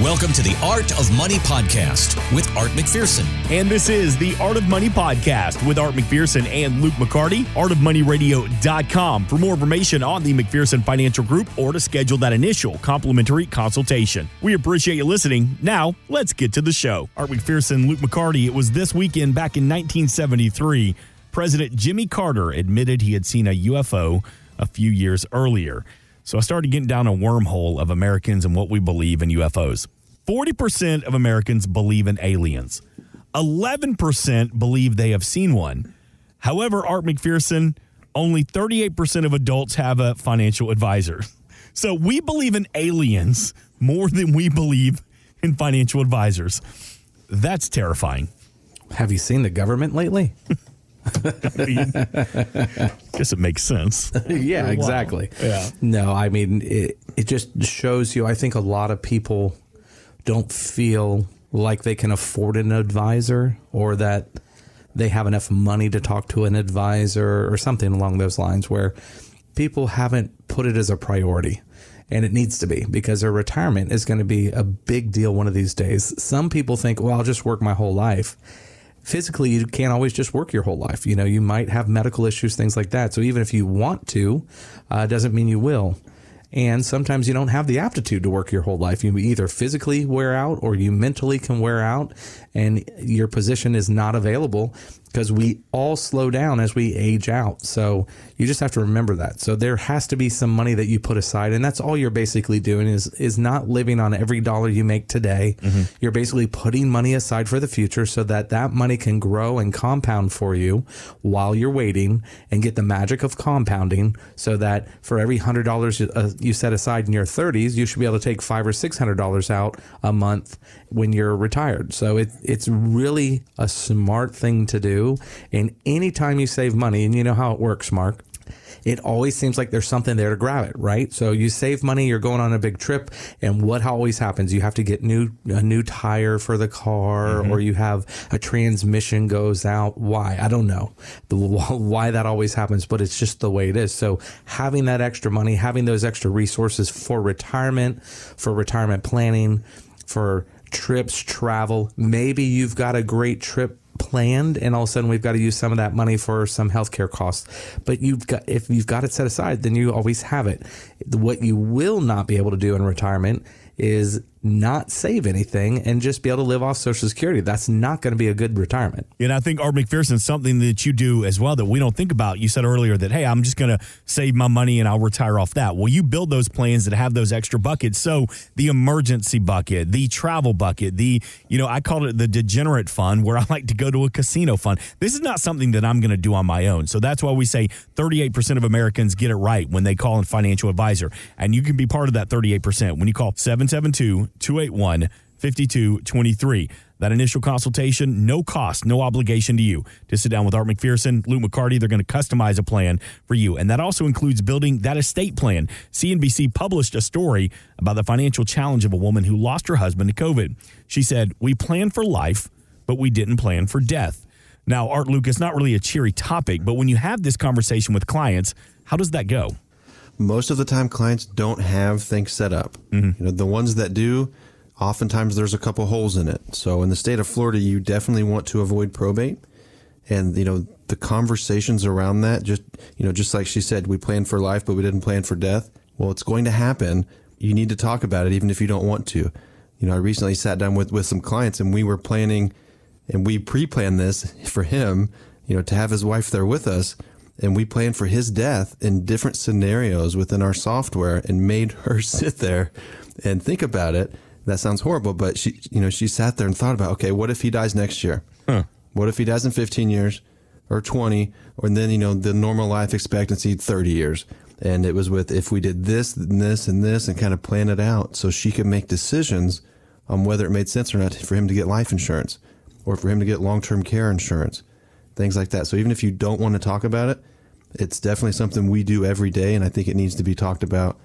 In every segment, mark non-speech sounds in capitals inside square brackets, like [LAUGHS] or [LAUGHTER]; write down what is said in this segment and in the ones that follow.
Welcome to the Art of Money podcast with Art McPherson. And this is the Art of Money podcast with Art McPherson and Luke McCarty, artofmoneyradio.com for more information on the McPherson Financial Group or to schedule that initial complimentary consultation. We appreciate you listening. Now, let's get to the show. Art McPherson, Luke McCarty, it was this weekend back in 1973. President Jimmy Carter admitted he had seen a UFO a few years earlier. So I started getting down a wormhole of Americans and what we believe in UFOs. 40% of Americans believe in aliens. 11% believe they have seen one. However, Art McPherson, only 38% of adults have a financial advisor. So we believe in aliens more than we believe in financial advisors. That's terrifying. Have you seen the government lately? [LAUGHS] I mean, guess it makes sense. [LAUGHS] yeah, exactly. Yeah. No, I mean it. It just shows you. I think a lot of people don't feel like they can afford an advisor or that they have enough money to talk to an advisor or something along those lines where people haven't put it as a priority and it needs to be because their retirement is going to be a big deal one of these days. Some people think, well, I'll just work my whole life. Physically, you can't always just work your whole life. You know, you might have medical issues, things like that. So even if you want to, uh, doesn't mean you will. And sometimes you don't have the aptitude to work your whole life. You either physically wear out or you mentally can wear out, and your position is not available because we all slow down as we age out. So you just have to remember that. So there has to be some money that you put aside, and that's all you're basically doing is is not living on every dollar you make today. Mm-hmm. You're basically putting money aside for the future so that that money can grow and compound for you while you're waiting and get the magic of compounding. So that for every hundred dollars uh, you set aside in your 30s, you should be able to take five or six hundred dollars out a month when you're retired. So it, it's really a smart thing to do and anytime you save money, and you know how it works, Mark, it always seems like there's something there to grab it, right? So you save money, you're going on a big trip, and what always happens? You have to get new a new tire for the car, mm-hmm. or you have a transmission goes out. Why? I don't know the, [LAUGHS] why that always happens, but it's just the way it is. So having that extra money, having those extra resources for retirement, for retirement planning, for trips, travel. Maybe you've got a great trip planned and all of a sudden we've got to use some of that money for some healthcare costs. But you've got if you've got it set aside then you always have it. What you will not be able to do in retirement is not save anything and just be able to live off Social Security. That's not going to be a good retirement. And I think Art McPherson, something that you do as well that we don't think about. You said earlier that, hey, I'm just going to save my money and I'll retire off that. Well, you build those plans that have those extra buckets. So the emergency bucket, the travel bucket, the, you know, I called it the degenerate fund where I like to go to a casino fund. This is not something that I'm going to do on my own. So that's why we say 38% of Americans get it right when they call a financial advisor. And you can be part of that 38% when you call 772 281 5223. That initial consultation, no cost, no obligation to you. To sit down with Art McPherson, Luke McCarty, they're going to customize a plan for you. And that also includes building that estate plan. CNBC published a story about the financial challenge of a woman who lost her husband to COVID. She said, We planned for life, but we didn't plan for death. Now, Art Luke, it's not really a cheery topic, but when you have this conversation with clients, how does that go? Most of the time clients don't have things set up. Mm-hmm. You know, the ones that do, oftentimes there's a couple holes in it. So in the state of Florida, you definitely want to avoid probate. And, you know, the conversations around that, just, you know, just like she said, we planned for life, but we didn't plan for death. Well, it's going to happen. You need to talk about it, even if you don't want to. You know, I recently sat down with, with some clients and we were planning and we pre-planned this [LAUGHS] for him, you know, to have his wife there with us and we planned for his death in different scenarios within our software and made her [LAUGHS] sit there and think about it. That sounds horrible, but she, you know, she sat there and thought about, okay, what if he dies next year? Huh. What if he dies in 15 years or 20 or then, you know, the normal life expectancy 30 years. And it was with if we did this and this and this and kind of plan it out so she could make decisions on whether it made sense or not for him to get life insurance or for him to get long-term care insurance things like that. So even if you don't want to talk about it, it's definitely something we do every day, and I think it needs to be talked about.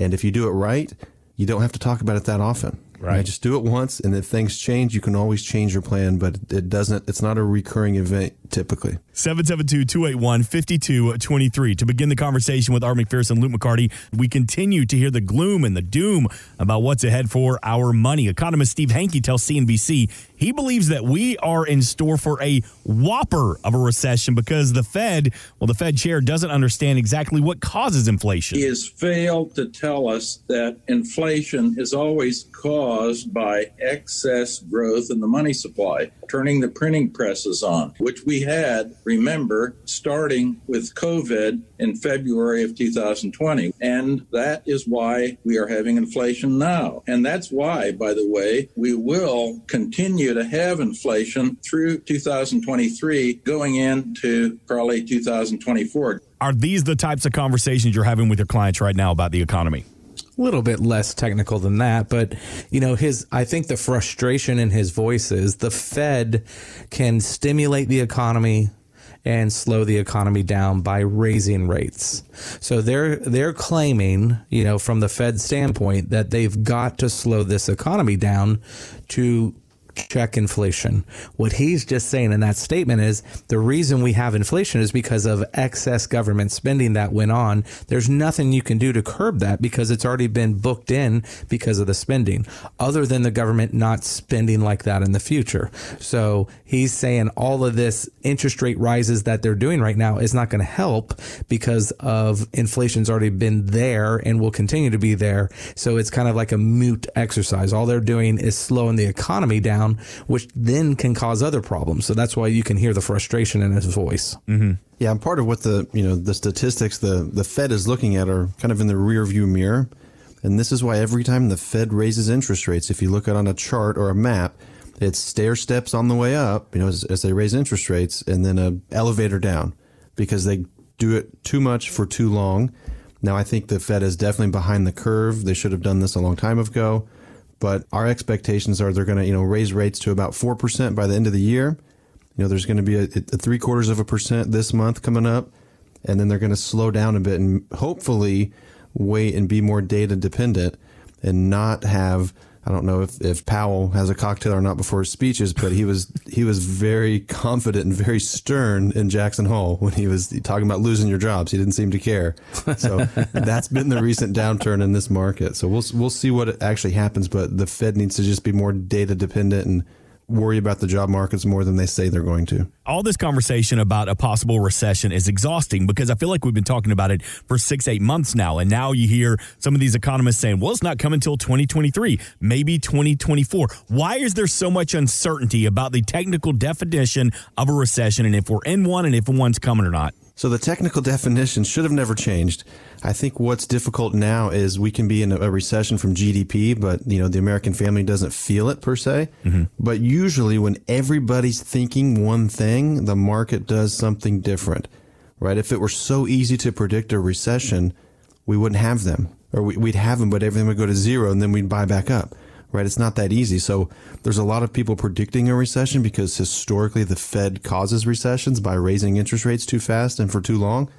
And if you do it right, you don't have to talk about it that often. Right. just do it once, and if things change, you can always change your plan. But it doesn't. It's not a recurring event typically. 772-281-5223. To begin the conversation with Art McPherson, Luke McCarty, we continue to hear the gloom and the doom about what's ahead for our money. Economist Steve Hanke tells CNBC he believes that we are in store for a whopper of a recession because the Fed, well, the Fed chair doesn't understand exactly what causes inflation. He has failed to tell us that inflation is always caused by excess growth in the money supply, turning the printing presses on, which we had, remember, starting with COVID in February of 2020. And that is why we are having inflation now. And that's why, by the way, we will continue to have inflation through 2023 going into probably 2024. Are these the types of conversations you're having with your clients right now about the economy? Little bit less technical than that, but you know, his I think the frustration in his voice is the Fed can stimulate the economy and slow the economy down by raising rates. So they're they're claiming, you know, from the Fed standpoint that they've got to slow this economy down to check inflation. What he's just saying in that statement is the reason we have inflation is because of excess government spending that went on. There's nothing you can do to curb that because it's already been booked in because of the spending, other than the government not spending like that in the future. So he's saying all of this interest rate rises that they're doing right now is not going to help because of inflation's already been there and will continue to be there. So it's kind of like a mute exercise. All they're doing is slowing the economy down down, which then can cause other problems. So that's why you can hear the frustration in his voice. Mm-hmm. Yeah, and part of what the you know the statistics the the Fed is looking at are kind of in the rear view mirror, and this is why every time the Fed raises interest rates, if you look at on a chart or a map, it's stair steps on the way up, you know, as, as they raise interest rates, and then a elevator down because they do it too much for too long. Now, I think the Fed is definitely behind the curve. They should have done this a long time ago but our expectations are they're going to you know raise rates to about four percent by the end of the year. You know, there's going to be a, a three quarters of a percent this month coming up, and then they're going to slow down a bit and hopefully wait and be more data dependent and not have I don't know if, if Powell has a cocktail or not before his speeches, but he was he was very confident and very stern in Jackson Hole when he was talking about losing your jobs. He didn't seem to care. So [LAUGHS] that's been the recent downturn in this market. So we'll we'll see what actually happens, but the Fed needs to just be more data dependent and worry about the job markets more than they say they're going to. All this conversation about a possible recession is exhausting because I feel like we've been talking about it for six, eight months now. And now you hear some of these economists saying, well, it's not coming until 2023, maybe 2024. Why is there so much uncertainty about the technical definition of a recession and if we're in one and if one's coming or not? So the technical [LAUGHS] definition should have never changed. I think what's difficult now is we can be in a recession from GDP, but you know the American family doesn't feel it per se. Mm-hmm. But usually, when everybody's thinking one thing, the market does something different, right? If it were so easy to predict a recession, we wouldn't have them, or we'd have them, but everything would go to zero, and then we'd buy back up right? It's not that easy. So there's a lot of people predicting a recession because historically the Fed causes recessions by raising interest rates too fast and for too long.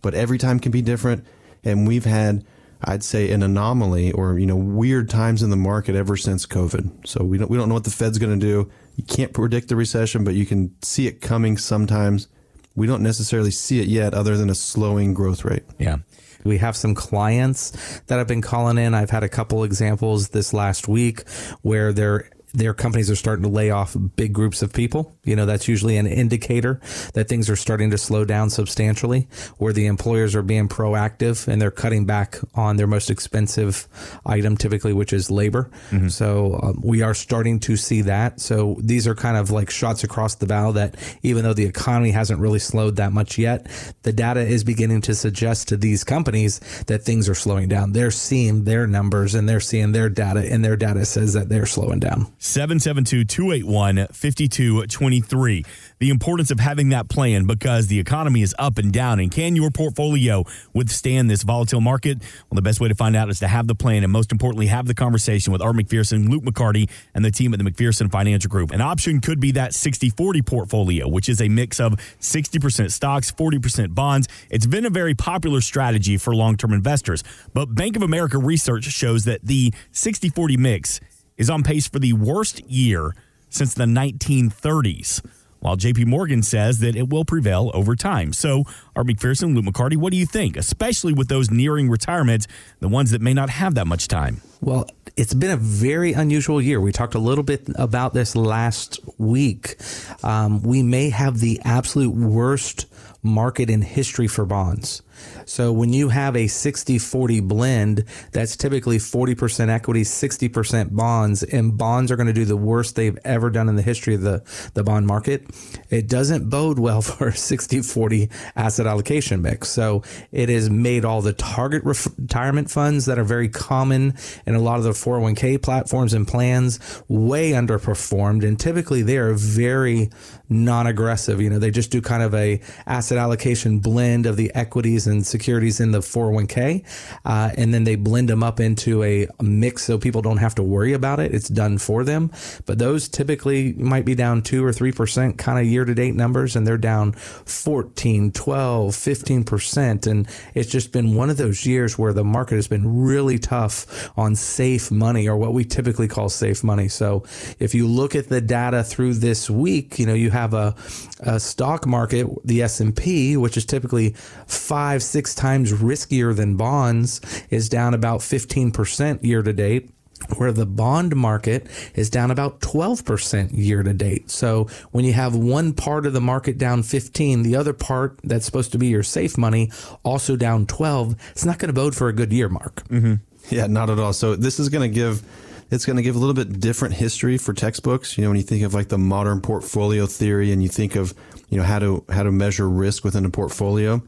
But every time can be different. And we've had, I'd say, an anomaly or, you know, weird times in the market ever since COVID. So we don't, we don't know what the Fed's going to do. You can't predict the recession, but you can see it coming sometimes. We don't necessarily see it yet other than a slowing growth rate. Yeah. We have some clients that have been calling in. I've had a couple examples this last week where they're their companies are starting to lay off big groups of people. You know, that's usually an indicator that things are starting to slow down substantially, where the employers are being proactive and they're cutting back on their most expensive item, typically, which is labor. Mm-hmm. So um, we are starting to see that. So these are kind of like shots across the bow that even though the economy hasn't really slowed that much yet, the data is beginning to suggest to these companies that things are slowing down. They're seeing their numbers and they're seeing their data, and their data says that they're slowing down. 772 281 5223. The importance of having that plan because the economy is up and down. And can your portfolio withstand this volatile market? Well, the best way to find out is to have the plan and most importantly, have the conversation with Art McPherson, Luke McCarty, and the team at the McPherson Financial Group. An option could be that 60 40 portfolio, which is a mix of 60% stocks, 40% bonds. It's been a very popular strategy for long term investors. But Bank of America research shows that the 60 40 mix is on pace for the worst year since the 1930s. while JP Morgan says that it will prevail over time. So, Art McPherson, Luke McCarty, what do you think, especially with those nearing retirement, the ones that may not have that much time? Well, it's been a very unusual year. We talked a little bit about this last week. Um, we may have the absolute worst market in history for bonds. So when you have a 60 40 blend, that's typically 40% equity, 60% bonds, and bonds are going to do the worst they've ever done in the history of the, the bond market. It doesn't bode well [LAUGHS] for a 60 40 asset allocation mix. So it has made all the target retirement funds that are very common in a lot of the 401k platforms and plans way underperformed. And typically they are very non aggressive. You know, they just do kind of a asset allocation blend of the equities and securities in the 401k. Uh, and then they blend them up into a, mix so people don't have to worry about it. It's done for them. But those typically might be down two or 3% kind of year to date numbers, and they're down 14, 12, 15%. And it's just been one of those years where the market has been really tough on safe money or what we typically call safe money. So if you look at the data through this week, you know, you have a, a stock market, the S&P, which is typically five, six times riskier than bonds, is down about 15% year to date where the bond market is down about 12% year to date. So when you have one part of the market down 15, the other part that's supposed to be your safe money also down 12, it's not going to bode for a good year, Mark. Mm-hmm. Yeah, not at all. So this is going to give it's going to give a little bit different history for textbooks. You know, when you think of like the modern portfolio theory and you think of, you know, how to how to measure risk within a portfolio,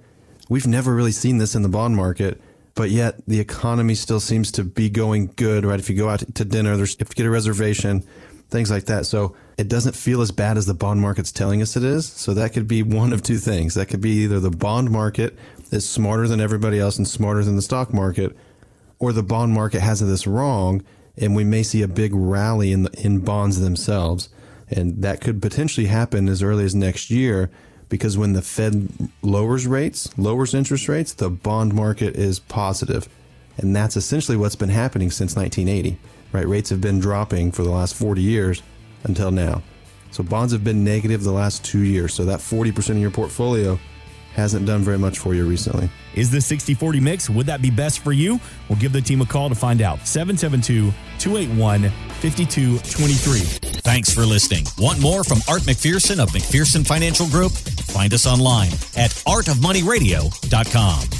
we've never really seen this in the bond market. But yet the economy still seems to be going good, right? If you go out to dinner, there's if you get a reservation, things like that. So it doesn't feel as bad as the bond market's telling us it is. So that could be one of two things. That could be either the bond market is smarter than everybody else and smarter than the stock market, or the bond market has this wrong and we may see a big rally in the, in bonds themselves, and that could potentially happen as early as next year. Because when the Fed lowers rates, lowers interest rates, the bond market is positive, and that's essentially what's been happening since 1980. Right, rates have been dropping for the last 40 years until now. So bonds have been negative the last two years. So that 40% of your portfolio hasn't done very much for you recently. Is the 60 40 mix? Would that be best for you? We'll give the team a call to find out. 772 281 5223. Thanks for listening. Want more from Art McPherson of McPherson Financial Group? Find us online at artofmoneyradio.com.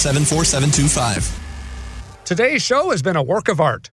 A174 725. Today's show has been a work of art.